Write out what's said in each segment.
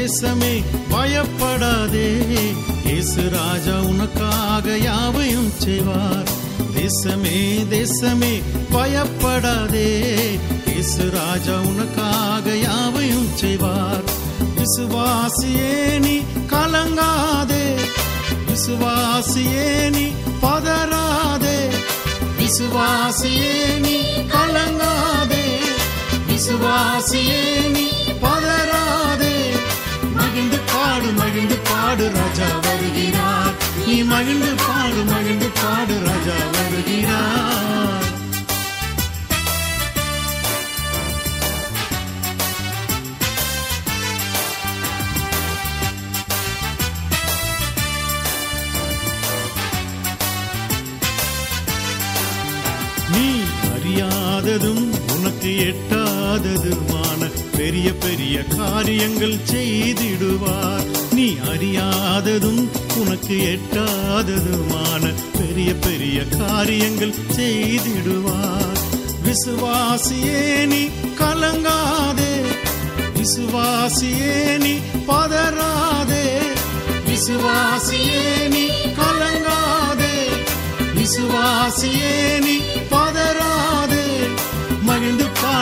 தேசமே பயப்படாதே. இயேசு ராஜா உனக்காக யாவையும் செய்வார். தேசமே தேசமே பயப்படாதே. இயேசு ராஜா உனக்காக யாவையும் செய்வார். விசுவாசியே நீ கலங்காதே. விசுவாசியே நீ பதறாதே. விசுவாசியே நீ கலங்காதே. விசுவாசியே நீ பத மகிழ்ந்து பாடு மகிழ்ந்து பாடு ராஜா வருகிறார். நீ மகிழ்ந்து பாடு மகிழ்ந்து பாடு ராஜா வருகிறார். நீ அறியாததும் உனக்கு எட்ட அறியாததுமான பெரிய பெரிய காரியங்கள் செய்திடுவார். நீ அறியாததும் உனக்கு எட்டாததுமான பெரிய பெரிய காரியங்கள் செய்திடுவார். விசுவாசியே நீ கலங்காதே. விசுவாசியே நீ பதறாதே. விசுவாசியே நீ கலங்காதே. விசுவாசியே நீ பதறாதே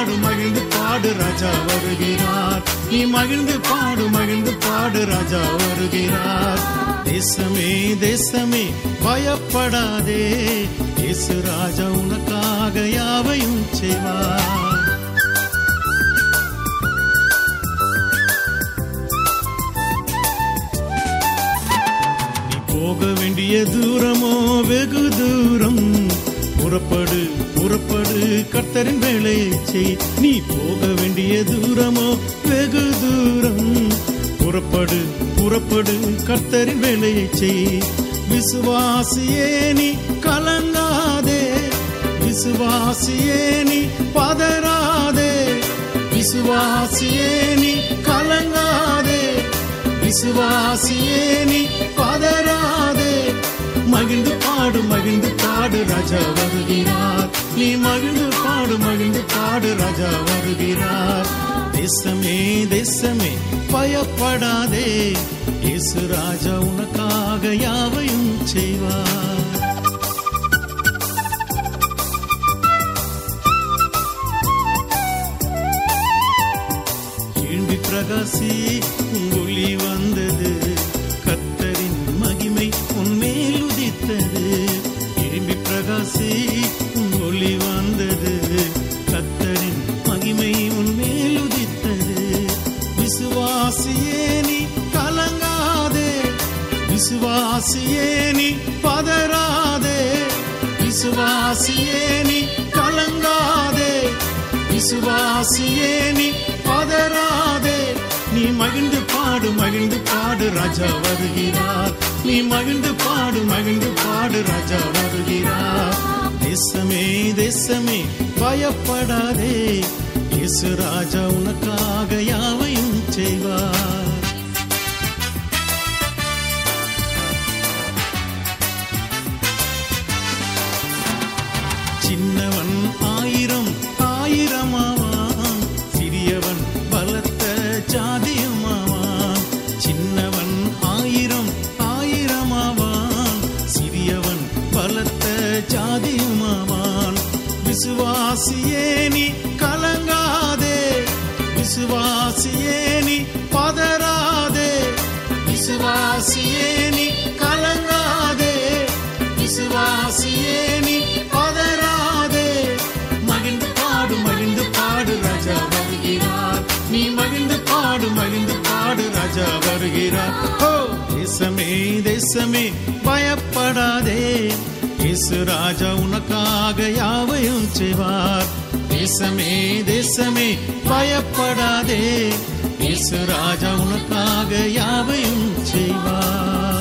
பாடு மகிழ்ந்து பாடு ராஜா வருகிறார். நீ மகிழ்ந்து பாடு மகிழ்ந்து பாடு ராஜா வருகிறார். தேசமே தேசமே பயப்படாதே. இயேசு ராஜா உனக்காக யாவையும் செய்வார். போக வேண்டிய தூரமோ வெகு தூரம். புறப்படு புறப்படு கர்த்தரின் வேலையை செய். நீ போக வேண்டிய தூரமோ வெகு தூரம். புறப்படு புறப்படு கர்த்தரின் வேலையை செய். விசுவாசியே நீ கலங்காதே. விசுவாசியே நீ பதறாதே. விசுவாசியே நீ கலங்காதே. விசுவாசியே நீ பதறாதே. மகிழ்ந்து பாடு மகிழ்ந்து பாடு ராஜா வருகிறார். நீ மகிழ்ந்து பாடு மகிழ்ந்து பாடு ராஜா வருகிறார். தேசமே தேசமே பயப்படாதே. இயேசு ராஜா உனக்காக யாவையும் செய்வார். பிரகாசி உங்க விசுவாசியே நீ பதறாதே. விசுவாசியே நீ கலங்காதே. விசுவாசியே நீ பதறாதே. நீ மகிழ்ந்து பாடு மகிழ்ந்து பாடு ராஜா வருகிறார். நீ மகிழ்ந்து பாடு மகிழ்ந்து பாடு ராஜா வருகிறார். தேசமே தேசமே பயப்படாதே. இயேசு ராஜா உனக்காக யாவையும் செய்வார். இயேசு ராஜா உனக்காக யாவையும் செய்வார் தேசமே தேசமே பயப்படாதே இயேசு ராஜா உனக்காக யாவையும் செய்வார்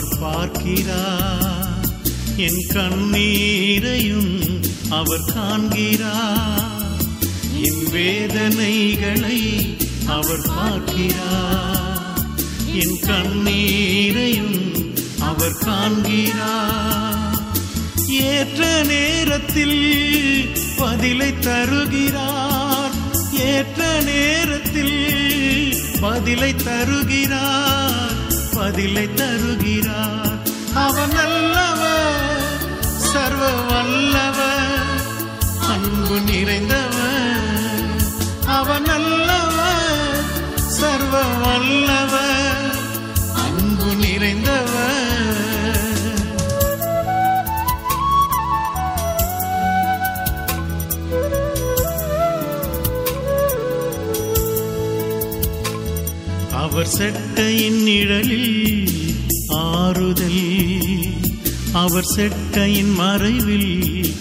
அவர் பார்க்கிறார். என் கண்ணீரையும் அவர் காண்கிறார். என் வேதனைகளை அவர் பார்க்கிறார். என் கண்ணீரையும் அவர் காண்கிறார். ஏற்ற நேரத்தில் பதிலை தருகிறார். ஏற்ற நேரத்தில் பதிலை தருகிறார். பதிலை தருகிறார். அவன் நல்லவர் சர்வ வல்லவர் அன்பு நிறைந்தவர். அவன் நல்லவர் சர்வ வல்லவர் அன்பு நிறைந்தவர். அவர் செட்டையின் நிழலில் ஆறுதல். அவர் செட்டையின் மறைவில்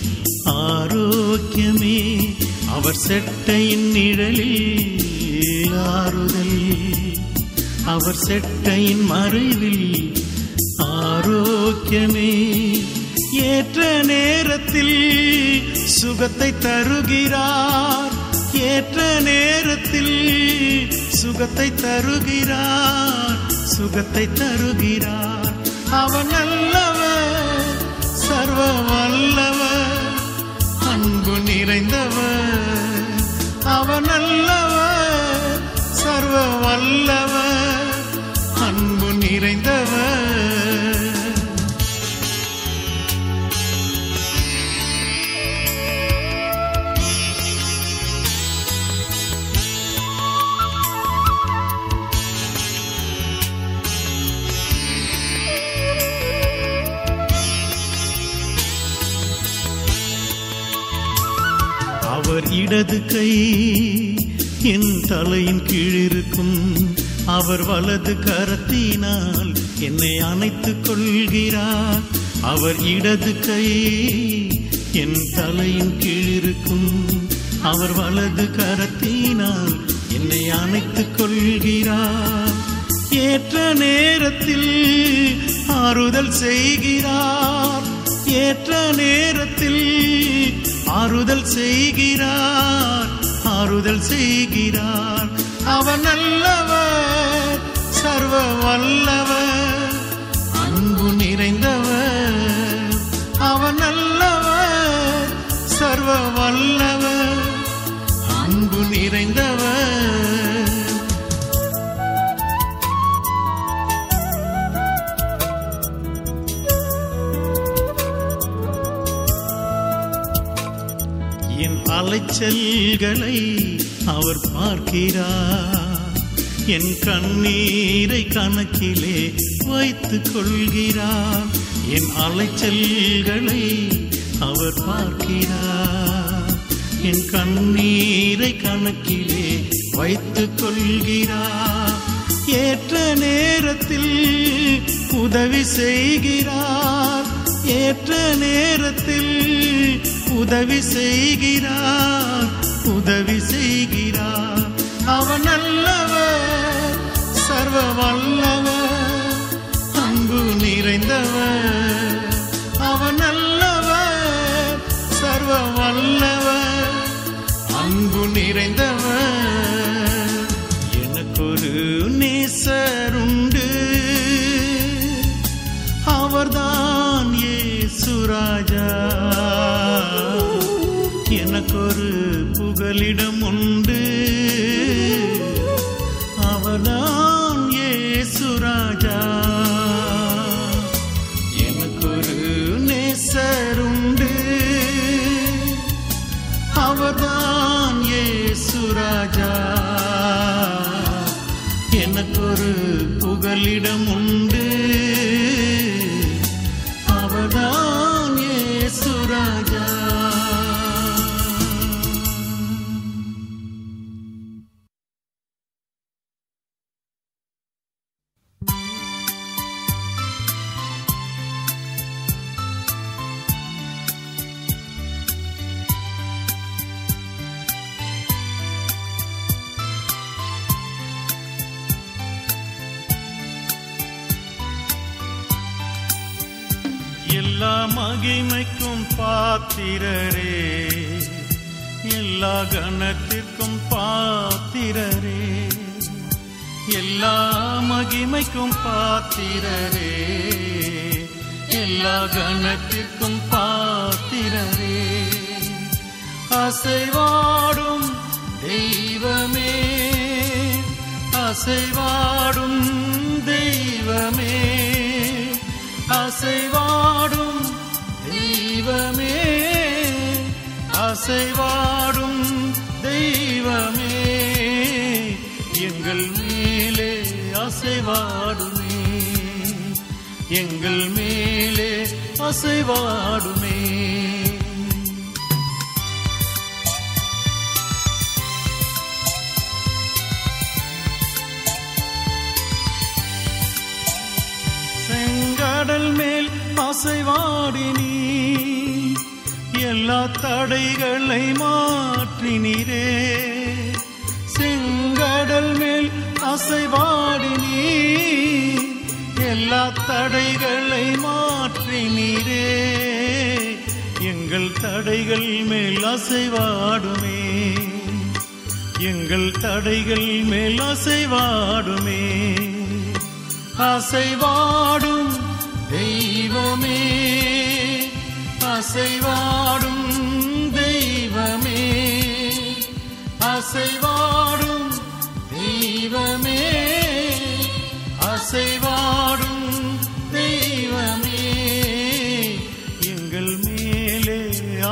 ஆரோக்கியமே. அவர் செட்டையின் நிழலில் ஆறுதல். அவர் செட்டையின் மறைவில் ஆரோக்கியமே. ஏற்ற நேரத்தில் சுகத்தை தருகிறார். ஏற்ற நேரத்தில் சுகத்தை தருகிறார் சுகத்தை தருகிறார். அவன் நல்லவர் சர்வ வல்லவர் அன்பு நிறைந்தவர் அவன் நல்லவர் சர்வ வல்லவர் அன்பு நிறைந்தவர் அவர் இடது கை. என் தலையின் கீழிருக்கும் அவர் வலது கரத்தினால் என்னை அணைத்துக் கொள்கிறார். அவர் இடது கை. என் தலையின் கீழிருக்கும் அவர் வலது கரத்தினால் என்னை அணைத்துக் கொள்கிறார். ஏற்ற நேரத்தில் ஆறுதல் செய்கிறார். ஏற்ற நேரத்தில் ஆறுதல் செய்கிறார் ஆறுதல் செய்கிறார். அவன் நல்லவர் சர்வ வல்லவர் அன்பு நிறைந்தவர். அவன் நல்லவர் சர்வ வல்லவர் அன்பு நிறைந்தவர். அலைச்சல்களை அவர் பார்க்கிறார். என் கண்ணீரை கணக்கிலே வைத்துக் கொள்கிறார். என் அலைச்சல்களை அவர் பார்க்கிறார். என் கண்ணீரை கணக்கிலே வைத்துக் கொள்கிறார். ஏற்ற நேரத்தில் உதவி செய்கிறார். ஏற்ற நேரத்தில் உதவி செய்கிறார் உதவி செய்கிறார். அவன் நல்லவர் சர்வ வல்லவர் அன்பு நிறைந்தவர். அவன் நல்லவர் சர்வ வல்லவர் அன்பு நிறைந்தவர். எனக்கொரு நேசர் காதலிடம் உண்டு. பாத்திரரே. எல்லா கணத்திற்கும் பாத்திரரே. எல்லா மகிமைக்கும் பாத்திரரே. எல்லா கணத்திற்கும் பாத்திரரே. அசைவாடும் தெய்வமே. அசைவாடும் தெய்வமே. அசைவாடும் தெய்வமே அசைவாடும் தெய்வமே. எங்கள் மேலே அசைவாடுமே எங்கள் மேலே அசைவாடுமே. செங்கடல் மேல் அசைவாடினி எல்லா தடைகளை மாற்றினீரே. செங்கடல் மேல் அசைவாடினீ எல்லா தடைகளை மாற்றினீரே. எங்கள் தடைகள் மேல் அசைவாடுமே. எங்கள் தடைகள் மேல் அசைவாடுமே. அசைவாடும் தெய்வமே. அசைவாடும் தெய்வமே அசைவாடும் தெய்வமே அசைவாடும் தெய்வமே. எங்கள் மேலே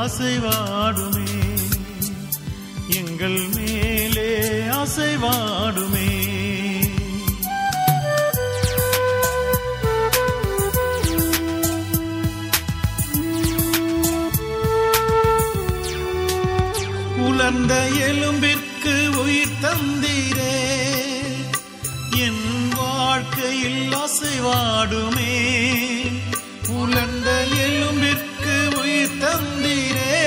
அசைவாடுமே எங்கள் மேலே அசைவாடுமே. அசைவாடுமே உலர்ந்த எலும்பிற்கு உயிர் தந்தீரே.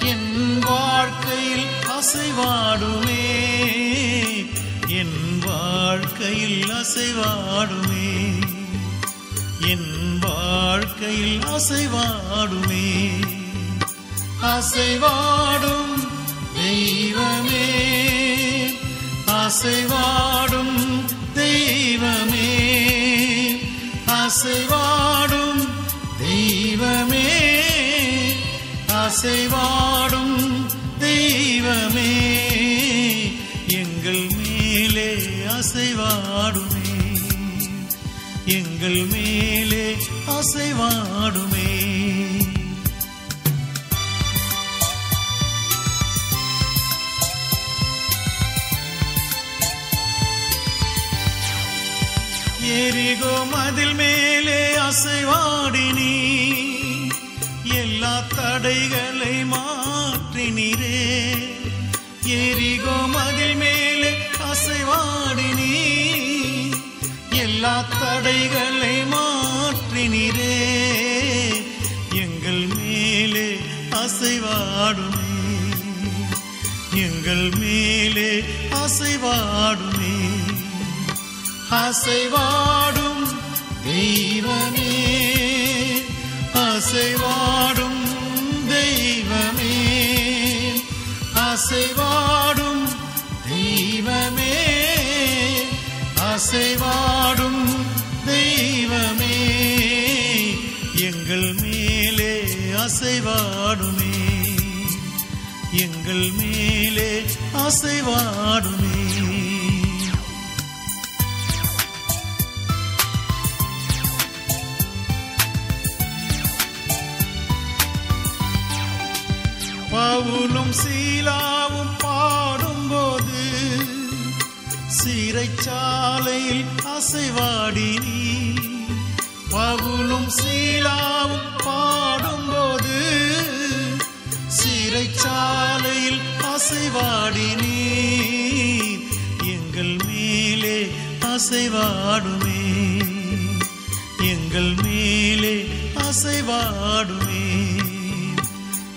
என் வாழ்க்கையில் அசைவாடுமே. என் வாழ்க்கையில் அசைவாடுமே. என் வாழ்க்கையில் அசைவாடுமே. அசைவாடும் தெய்வமே. அசைவாடும் தெய்வமே. அசைவாடும் தெய்வமே அசைவாடும் தெய்வமே. எங்கள் மேலே அசைவாடுமே எங்கள் மேலே அசைவாடும் மேலே அசைவாடினீ எல்லா தடைகளை மாற்றினீரே எரிகோ மதில் மேலே அசைவாடினீ எல்லா தடைகளை மாற்றினீரே எங்கள் மேலே அசைவாடுமே எங்கள் மேலே அசைவாடுமே அசைவாடும் தெய்வமே அசைவாடும் தெய்வமே அசைவாடும் தெய்வமே அசைவாடும் தெய்வமே. எங்கள் மேலே அசைவாடுமே எங்கள் மேலே அசைவாடுமே. பவுலும் சீலாவும் பாடும்போது சிறைச்சாலையில் அசைவாடி. நீ பவுலும் சீலாவும் பாடும்போது சிறைச்சாலையில் அசைவாடி நீ எங்கள் மேலே அசைவாடுமே. எங்கள் மேலே அசைவாடுமே.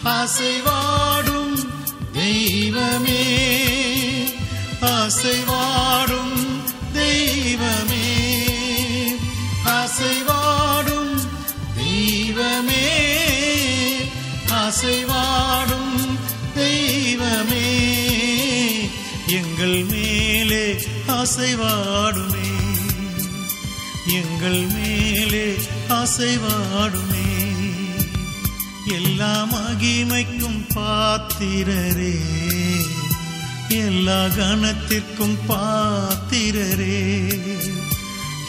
அசைவாடும் தெய்வமே அசைவாடும் தெய்வமே அசைவாடும் தெய்வமே அசைவாடும் தெய்வமே. எங்கள் மேலே அசைவாடுமே எங்கள் மேலே அசைவாடும் எல்லா மகிமைக்கும் பாத்திரரே. எல்லா கணத்திற்கும் பாத்திரரே.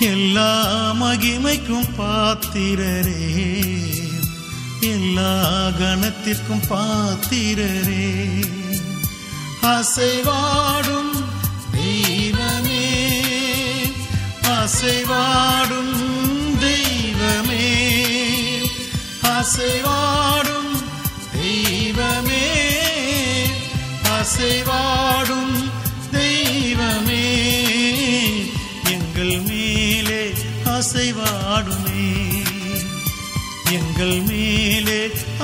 எல்லா மகிமைக்கும் பாத்திரரே. எல்லா கணத்திற்கும் பாத்திரரே. அசைவாடும் தெய்வமே. அசைவாடும் தெய்வமே. அசைவாடும் தெய்வமே அசைவாடும் தெய்வமே எங்கள் மேலே அசைவாடுமே எங்கள் மேலே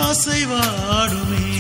அசைவாடுமே.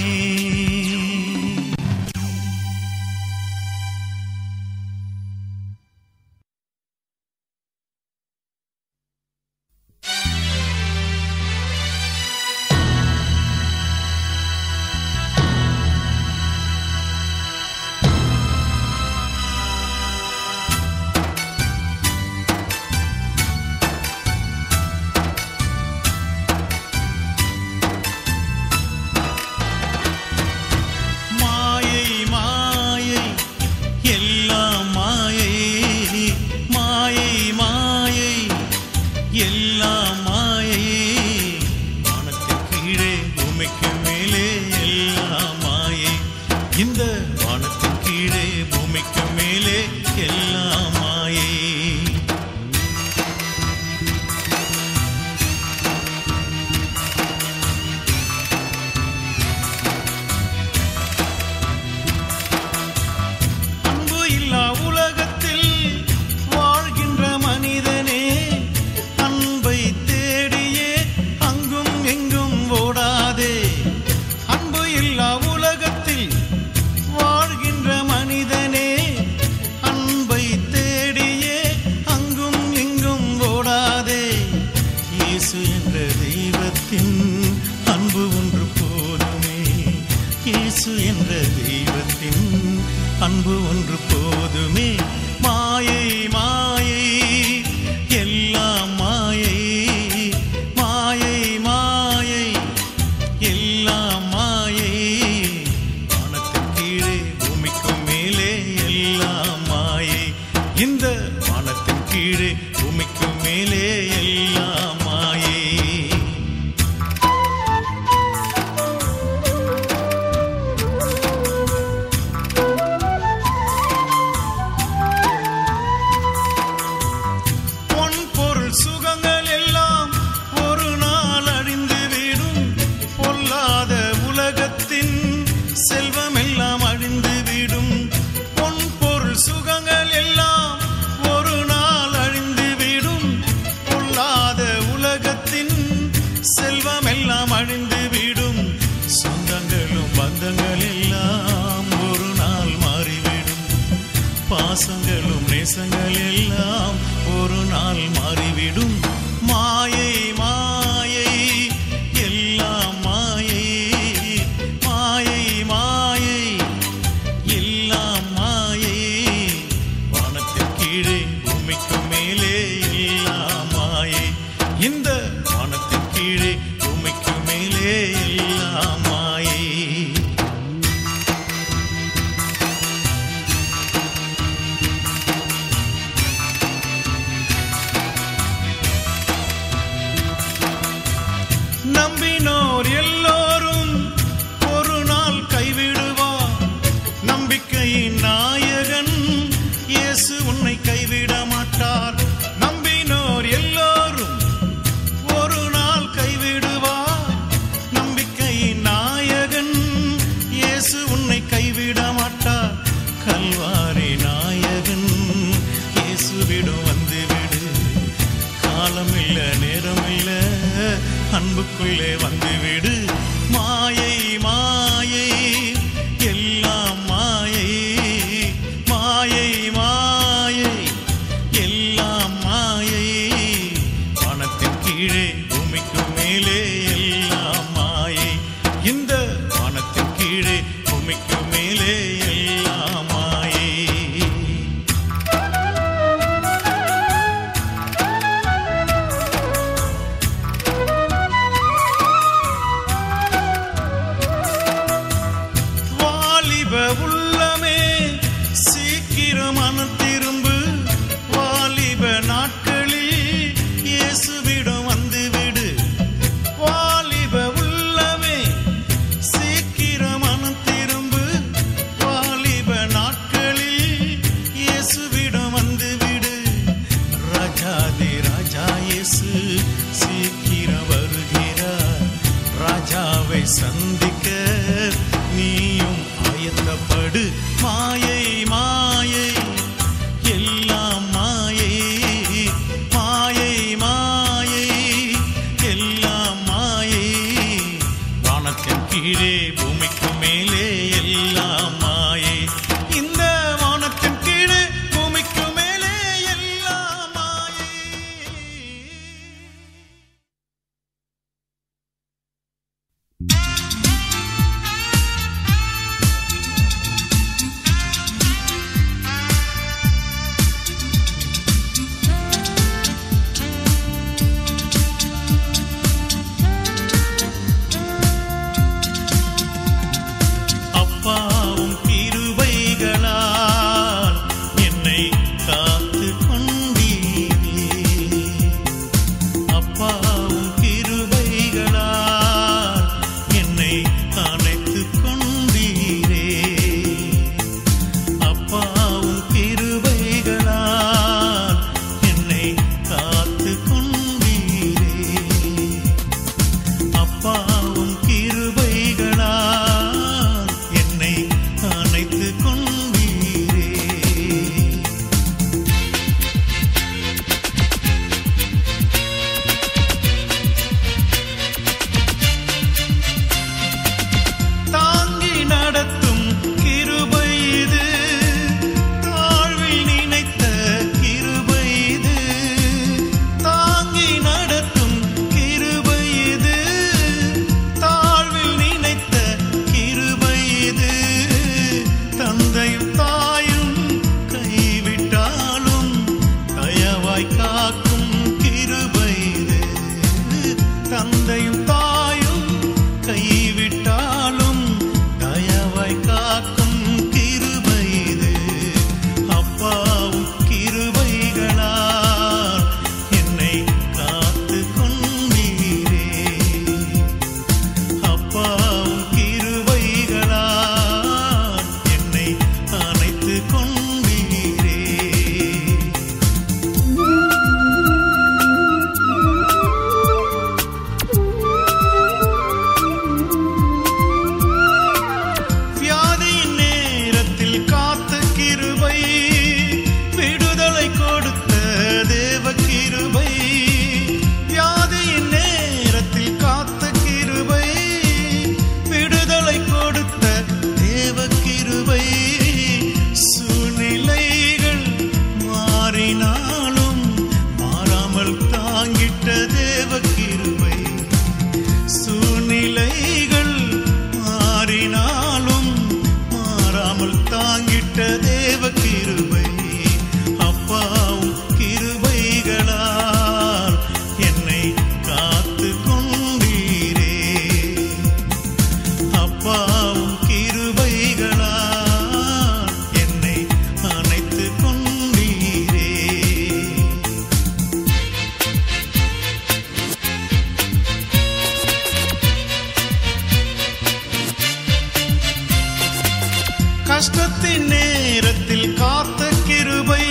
கஷ்டத்தின் நேரத்தில் காத்த கிருபை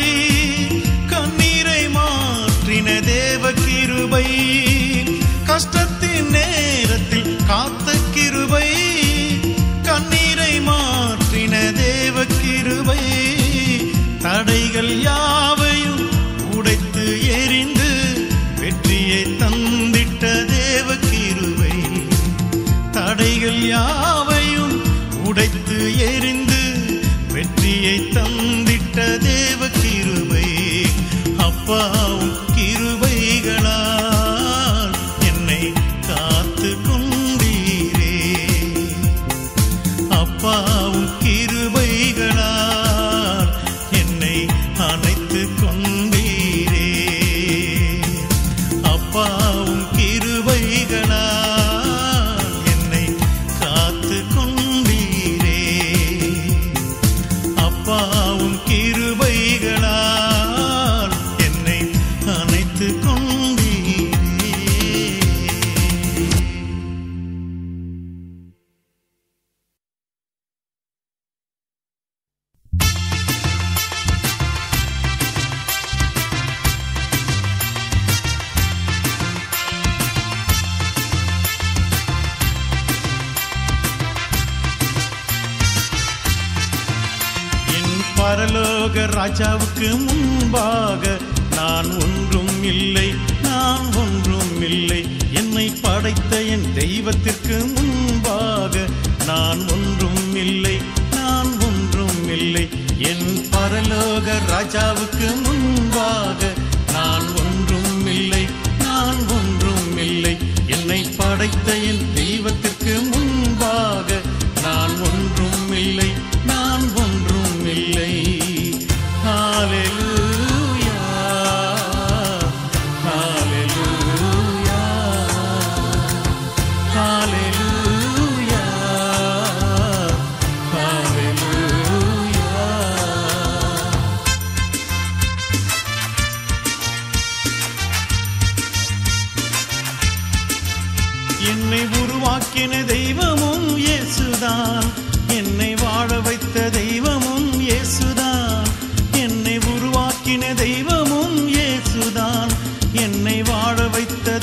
கண்ணீரை மாற்றின தேவ கிருபை. கஷ்டத்தின் நேரத்தில் காத்த கிருபை கண்ணீரை மாற்றின தேவ கிருபை. தடைகள் யாவையும் உடைத்து எரிந்து வெற்றியை தந்திட்ட தேவ கிருபை. தடைகள் யாவை இல்லை நான் ஒன்றும் இல்லை. என்னை படைத்த என் தெய்வத்திற்கு முன்பாக நான் ஒன்றும் இல்லை நான் ஒன்றும் இல்லை. என் பரலோக ராஜாவுக்கு முன்பாக நான் ஒன்றும் இல்லை நான் ஒன்றும் இல்லை. என்னை படைத்த என்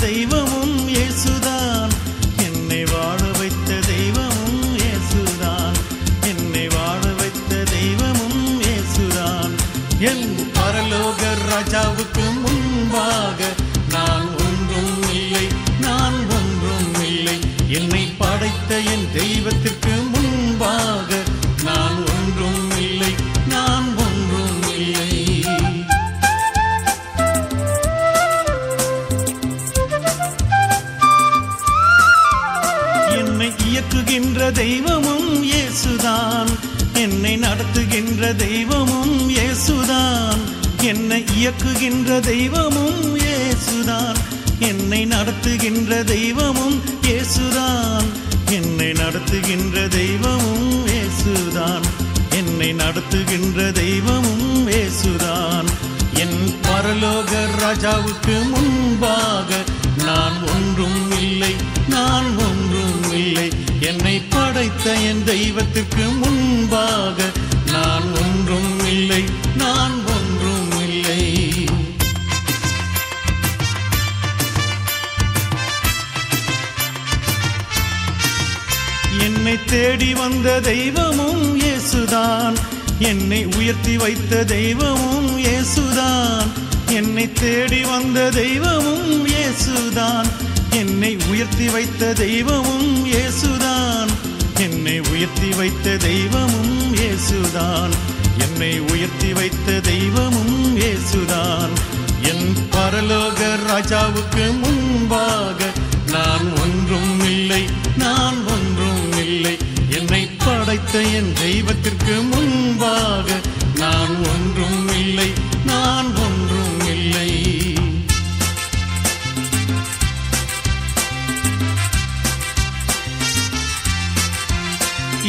தெய்வமும் நடத்துகின்ற தெய்வமும் இயேசுதான். என்னை இயக்குகின்ற தெய்வமும் இயேசுதான். என்னை நடத்துகின்ற தெய்வமும் இயேசுதான். என்னை நடத்துகின்ற தெய்வமும் இயேசுதான். என்னை நடத்துகின்ற தெய்வமும் இயேசுதான். என் பரலோக ராஜாவுக்கு முன்பாக நான் ஒன்றும் இல்லை நான் ஒன்றும் இல்லை. என்னை படைத்த என் தெய்வத்திற்கு முன்பாக ஒன்றும் இல்லை நான் ஒன்றும் இல்லை. என்னை தேடி வந்த தெய்வமும் இயேசுதான். என்னை உயர்த்தி வைத்த தெய்வமும் இயேசுதான். என்னை தேடி வந்த தெய்வமும் இயேசுதான். என்னை உயர்த்தி வைத்த தெய்வமும் இயேசுதான். என்னை உயர்த்தி வைத்த தெய்வமும் இயேசுதான். என்னை உயர்த்தி வைத்த தெய்வமும் இயேசுதான். என் பரலோக ராஜாவுக்கு முன்பாக நான் ஒன்றும் இல்லை நான் ஒன்றும் இல்லை. என்னை படைத்த என் தெய்வத்திற்கு முன்பாக நான் ஒன்றும் இல்லை நான்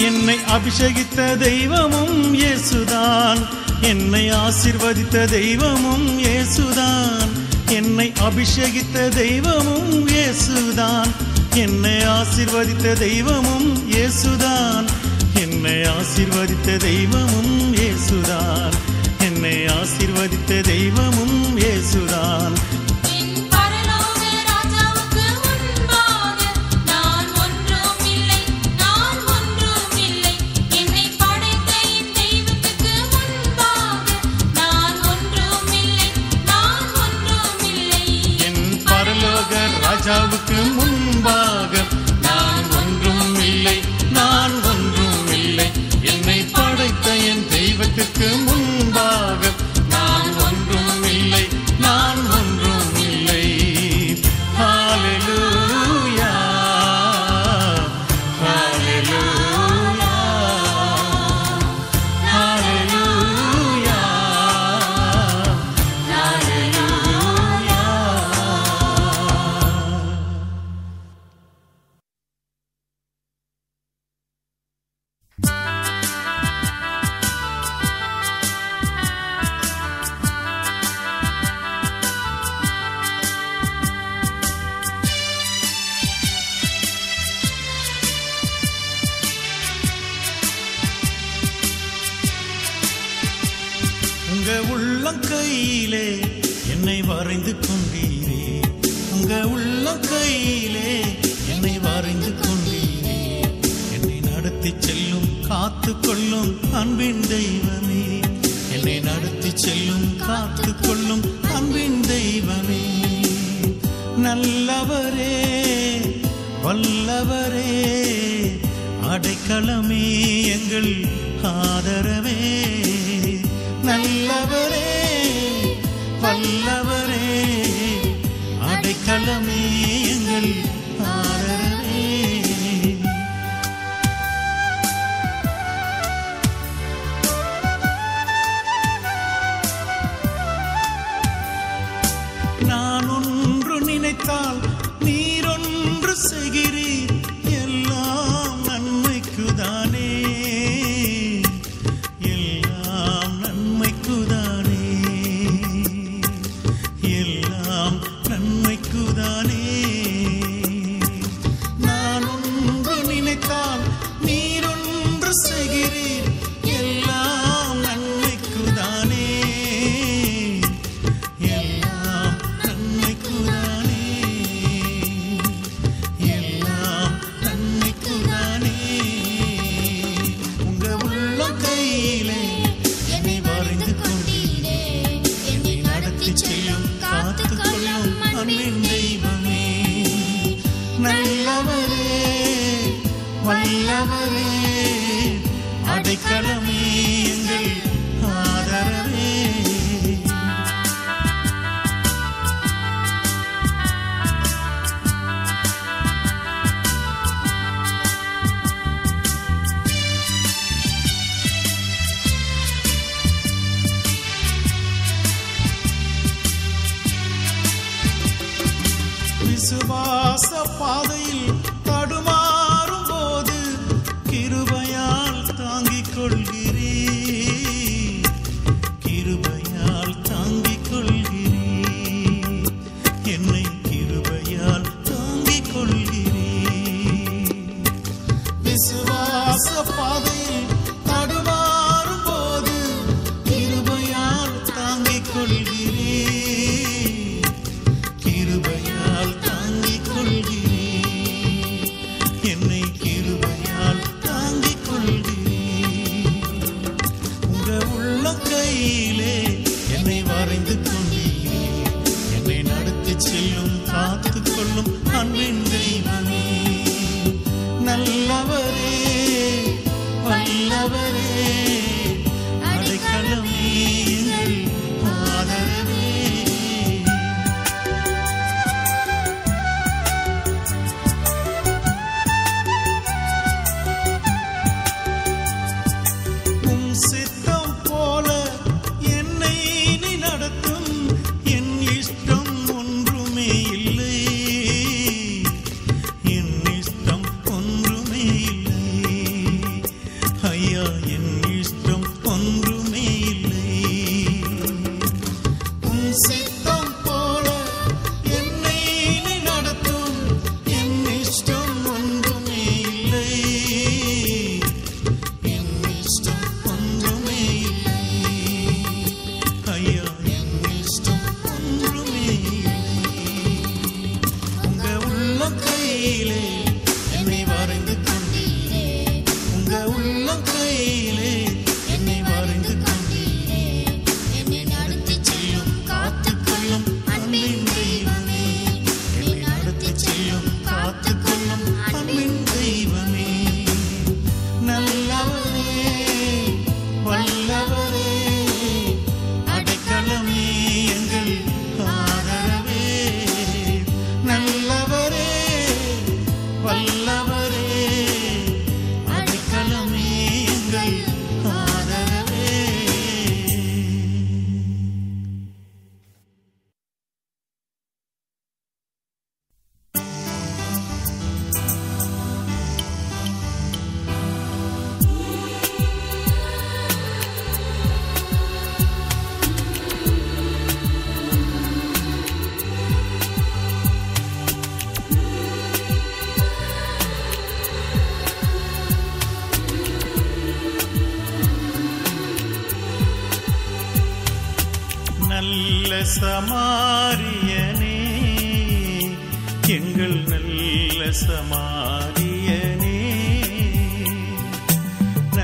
என்னை அபிஷேகித்த தெய்வமும் இயேசுதான். என்னை ஆசிர்வதித்த தெய்வமும் இயேசுதான். என்னை அபிஷேகித்த தெய்வமும் இயேசுதான். என்னை ஆசிர்வதித்த தெய்வமும் இயேசுதான். என்னை ஆசிர்வதித்த தெய்வமும் இயேசுதான். என்னை ஆசிர்வதித்த தெய்வமும் இயேசுதான். நடத்தி செல்லும் காத்து கொள்ளும் அன்பின் தெய்வமே. நல்லவரே வல்லவரே அடைக்கலமே எங்கள் ஆதரவே. நல்லவரே வல்லவரே அடைக்கலமே எங்கள்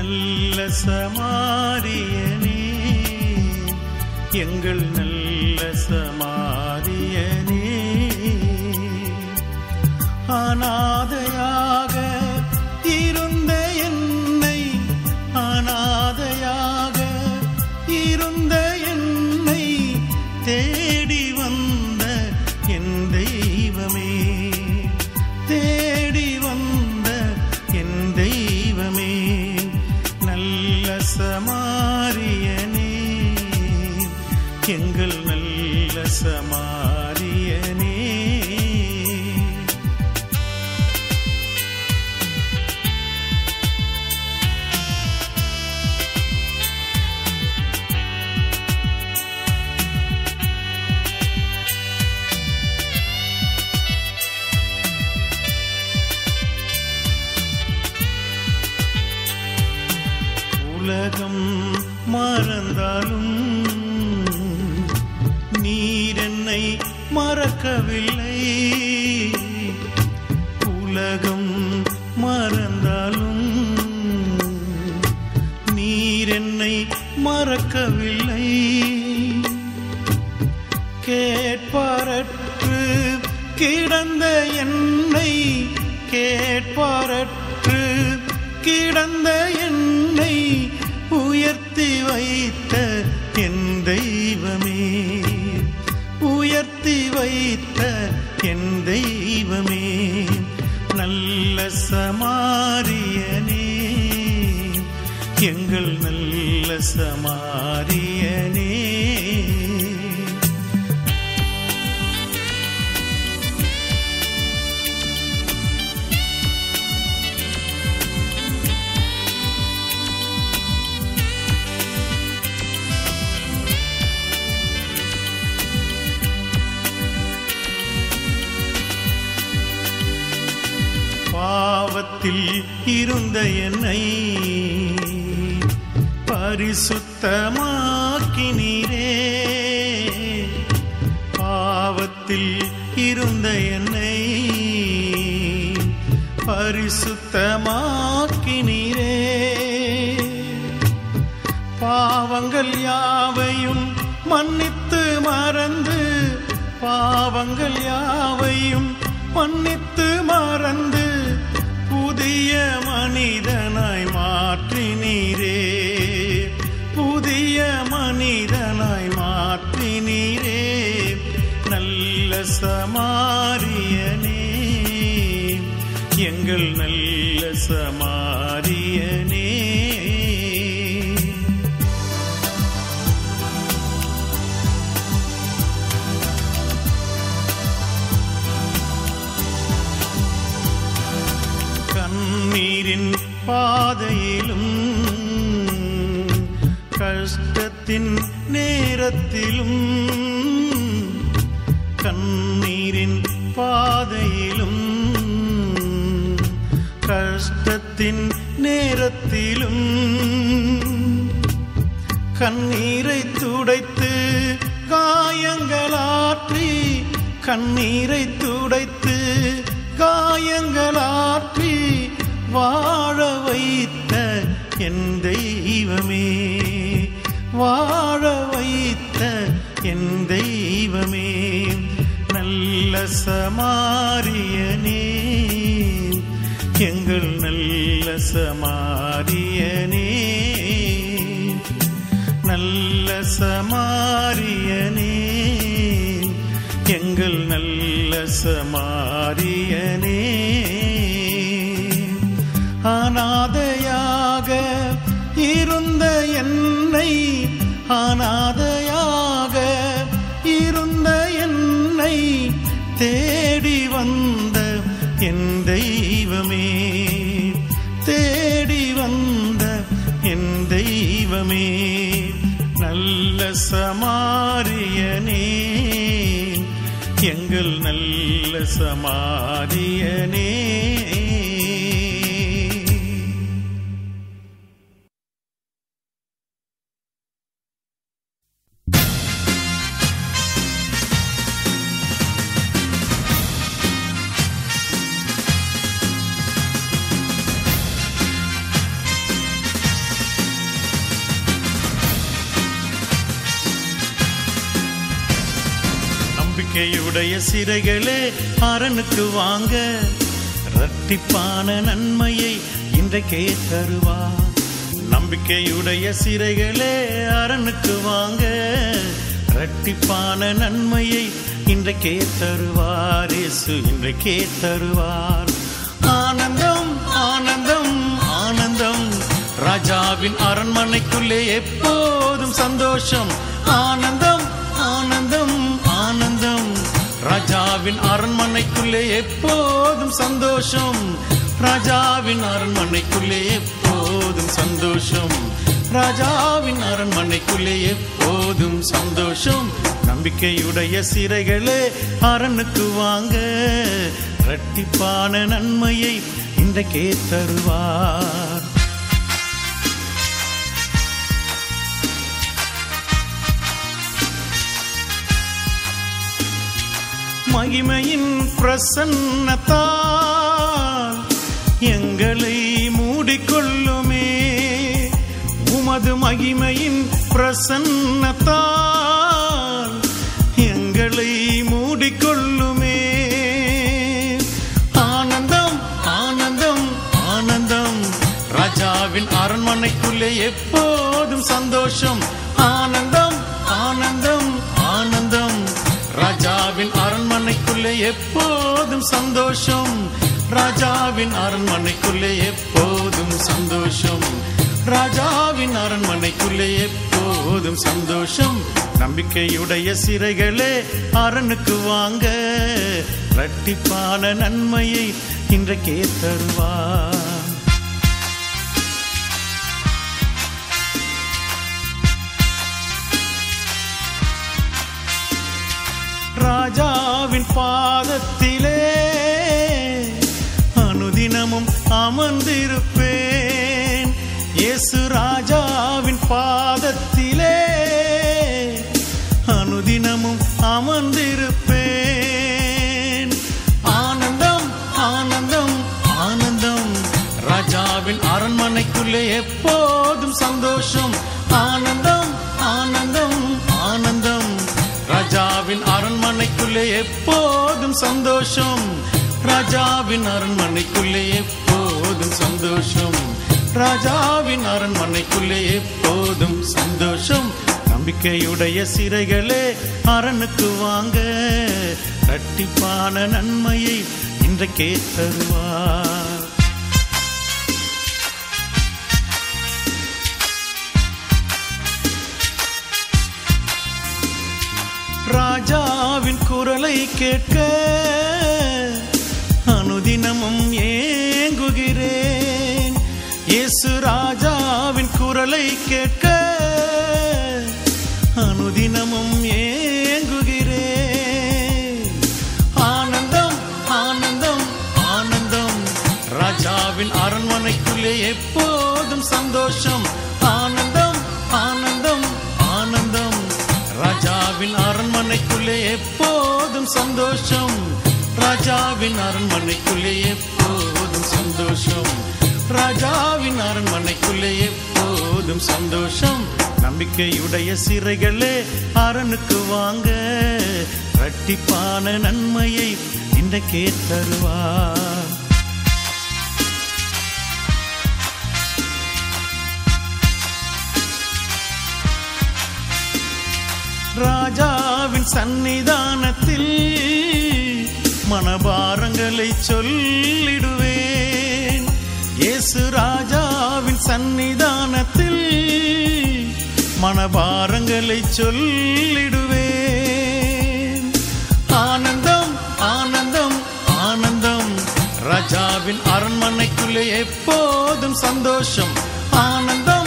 நல்ல சமாரியனே. எங்கள் நல்ல சமாரியனே. ஆனால் தெய்வமே நல்ல சமாரியனே எங்கள் நல்ல சமாரிய என்னை பரிசுத்தமாக்கினீரே. பாவத்தில் இருந்த என்னை பரிசுத்தமாக்கினீரே. பாவங்கள் யாவையும் மன்னித்து மறந்து பாவங்கள் யாவையும் மன்னித்து மறந்து புதிய மனிதனாய் கஷ்டத்தின் நேரத்திலும் கண்ணீரின் பாதையிலும் கஷ்டத்தின் நேரத்திலும் கண்ணீரை துடைத்து காயங்களாற்றி கண்ணீரை துடைத்து காயங்களாற்றி வாழ வைத்த என் வாழ வைத்த என் தெய்வமே நல்ல சமாரியனே. எங்கள் நல்ல சமாரியனே. நல்ல சமாரியனே. எங்கள் நல்ல சமாரியனே. நம்பிக்கையுடைய சிறைகளே அரணுக்கு வாங்க. ரட்டிப்பான நன்மையை இன்றைக்கே தருவா. நம்பிக்கையுடைய சிறைகளே அரணுக்கு வாங்க. ரட்டிப்பான நன்மையை இன்றைக்கே தருவார் இயேசு இன்றைக்கே தருவார். ஆனந்தம் ஆனந்தம் ஆனந்தம். ராஜாவின் அரண்மனைக்குள்ளே எப்போதும் சந்தோஷம் ஆனந்தம். ராஜாவின் அரண்மனைக்குள்ளே எப்போதும் சந்தோஷம். ராஜாவின் அரண்மனைக்குள்ளே எப்போதும் சந்தோஷம். ராஜாவின் அரண்மனைக்குள்ளே எப்போதும் சந்தோஷம். நம்பிக்கையுடைய சிறைகளே அரணுக்கு வாங்க. இரட்டிப்பான நன்மையை இன்றைக்கே தருவார். மகிமையின் பிரசன்னத்தால் எங்களை மூடிக்கொள்ளுமே. உமது மகிமையின் பிரசன்னத்தால் எங்களை மூடிக்கொள்ளுமே. ஆனந்தம் ஆனந்தம் ஆனந்தம். ராஜாவின் அரண்மனைக்குள்ளே எப்போதும் சந்தோஷம் ஆனந்தம். எப்போதும் சந்தோஷம். ராஜாவின் அரண்மனைக்குள்ளே எப்போதும் சந்தோஷம். ராஜாவின் அரண்மனைக்குள்ளே எப்போதும் சந்தோஷம். நம்பிக்கையுடைய சிறைகளே அரணுக்கு வாங்க. இரட்டிப்பான நன்மையை இன்றைக்கே தருவார். ராஜாவின் பாதத்திலே அனுதினமும் அமர்ந்திருப்பேன். இயேசு ராஜாவின் பாதத்திலே அனுதினமும் அமர்ந்திருப்பேன். ஆனந்தம் ஆனந்தம் ஆனந்தம். ராஜாவின் அரண்மனைக்குள்ளே எப்போதும் சந்தோஷம் ஆனந்தம். அரண்மனைக்குள்ளே எப்போதும் சந்தோஷம். ராஜாவின் அரண்மனைக்குள்ளே எப்போதும் சந்தோஷம். ராஜாவின் அரண்மனைக்குள்ளே எப்போதும் சந்தோஷம். நம்பிக்கையுடைய சிறைகளே அரணுக்கு வாங்க. கட்டிப்பான நன்மையை இன்றைக்கே தருவார். ராஜாவின் குரலை கேட்க அனுதினமும் ஏங்குகிறேன். இயேசு ராஜாவின் குரலை கேட்க அனுதினமும் ஏங்குகிறேன். ஆனந்தம் ஆனந்தம் ஆனந்தம். ராஜாவின் அரண்மனைக்குள்ளே எப்போதும் சந்தோஷம். அரண்மனைக்குள்ளே எப்போதும் சந்தோஷம். ராஜாவின் அரண்மனைக்குள்ளே எப்போதும் சந்தோஷம். ராஜாவின் அரண்மனைக்குள்ளே எப்போதும் சந்தோஷம். நம்பிக்கையுடைய சிறைகளே அரணுக்கு வாங்க. இரட்டிப்பான நன்மையை இன்றைக்கே தருவார். ராஜா சந்நிதானத்தில் மனபாரங்களை சொல்லிடுவேன். இயேசு ராஜாவின் சந்நிதானத்தில் மனபாரங்களை சொல்லிடுவேன். ஆனந்தம் ஆனந்தம் ஆனந்தம். ராஜாவின் அரண்மனைக்குள்ளே எப்போதும் சந்தோஷம். ஆனந்தம் ஆனந்தம்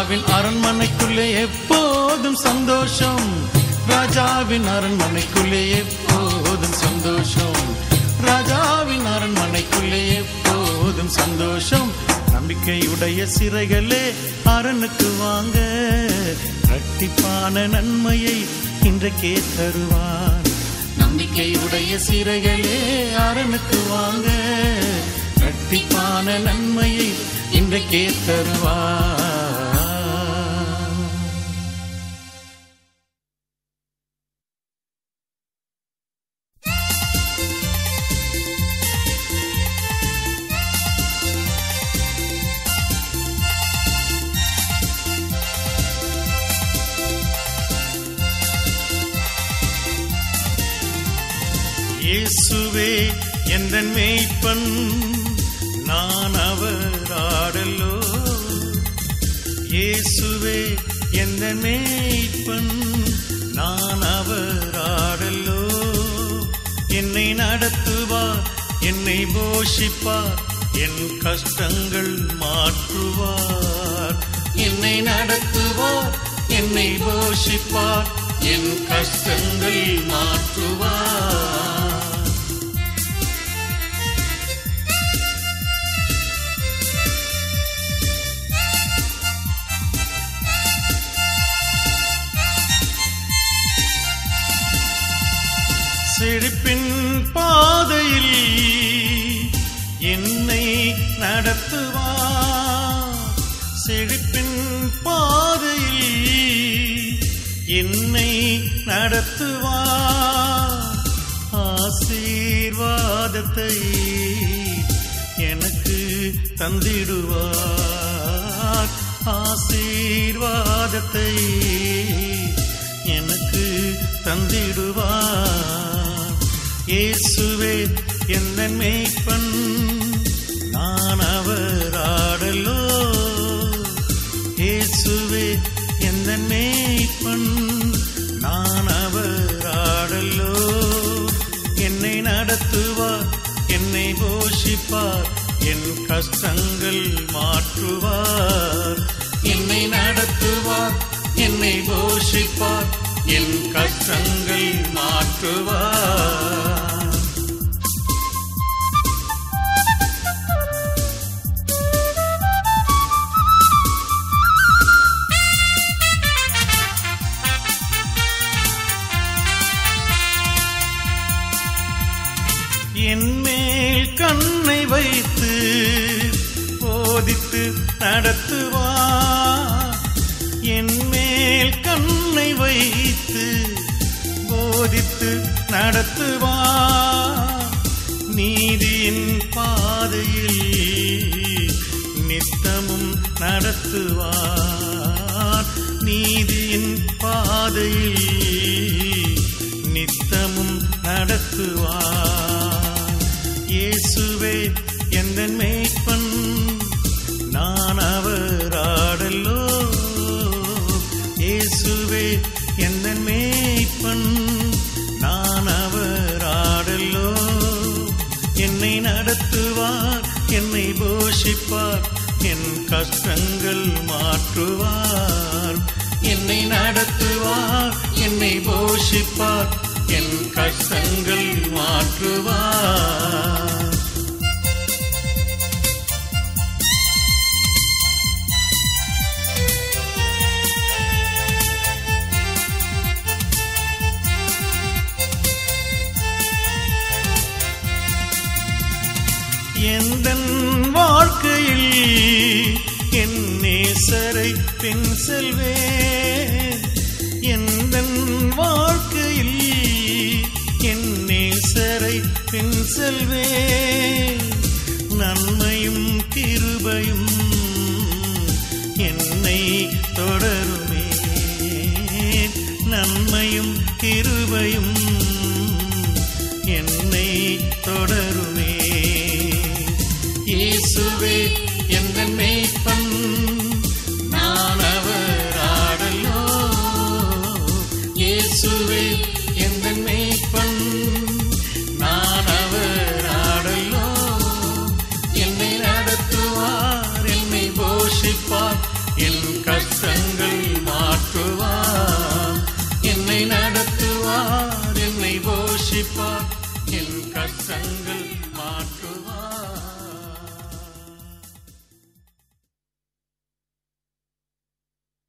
ராஜாவின் அரண்மனைக்குள்ளே எப்போதும் சந்தோஷம். ராஜாவின் அரண்மனைக்குள்ளே எப்போதும் சந்தோஷம். ராஜாவின் அரண்மனைக்குள்ளே எப்போதும் சந்தோஷம். நம்பிக்கையுடைய சிறைகளே அரணுக்கு வாங்க. இரட்டிப்பான நன்மையை இன்றைக்கே தருவார். நம்பிக்கையுடைய சிறைகளே அரணுக்கு வாங்க. இரட்டிப்பான நன்மையை இன்றைக்கே தருவார். ஆசீர்வாதத்தை எனக்கு தந்திடுவார். இயேசுவே என்ன மெய்ப்பன் கஷ்டங்கள் நடத்துவார் நீதியின் பாதையில் நித்தமும் நடத்துவார். இயேசுவே எந்த மேய்ப்பன் நான் அவர் ஆடல்லோ இயேசுவே எந்த மேய்ப்பன் நான் அவர் ஆடல்லோ என்னை நடத்துவார் என்னை போஷிப்பார். என் கஷ்டங்கள் மாற்றுவார். என்னை நடத்துவார் என்னை போஷிப்பார். என் கஷ்டங்கள் மாற்றுவார். நேசரை பின் செல்வேன் எந்த வாழ்க்கையில் என் நேசரை பின் செல்வேன் நன்மையும் கிருபையும் என்னை தொடருமே. நன்மையும் கிருபையும்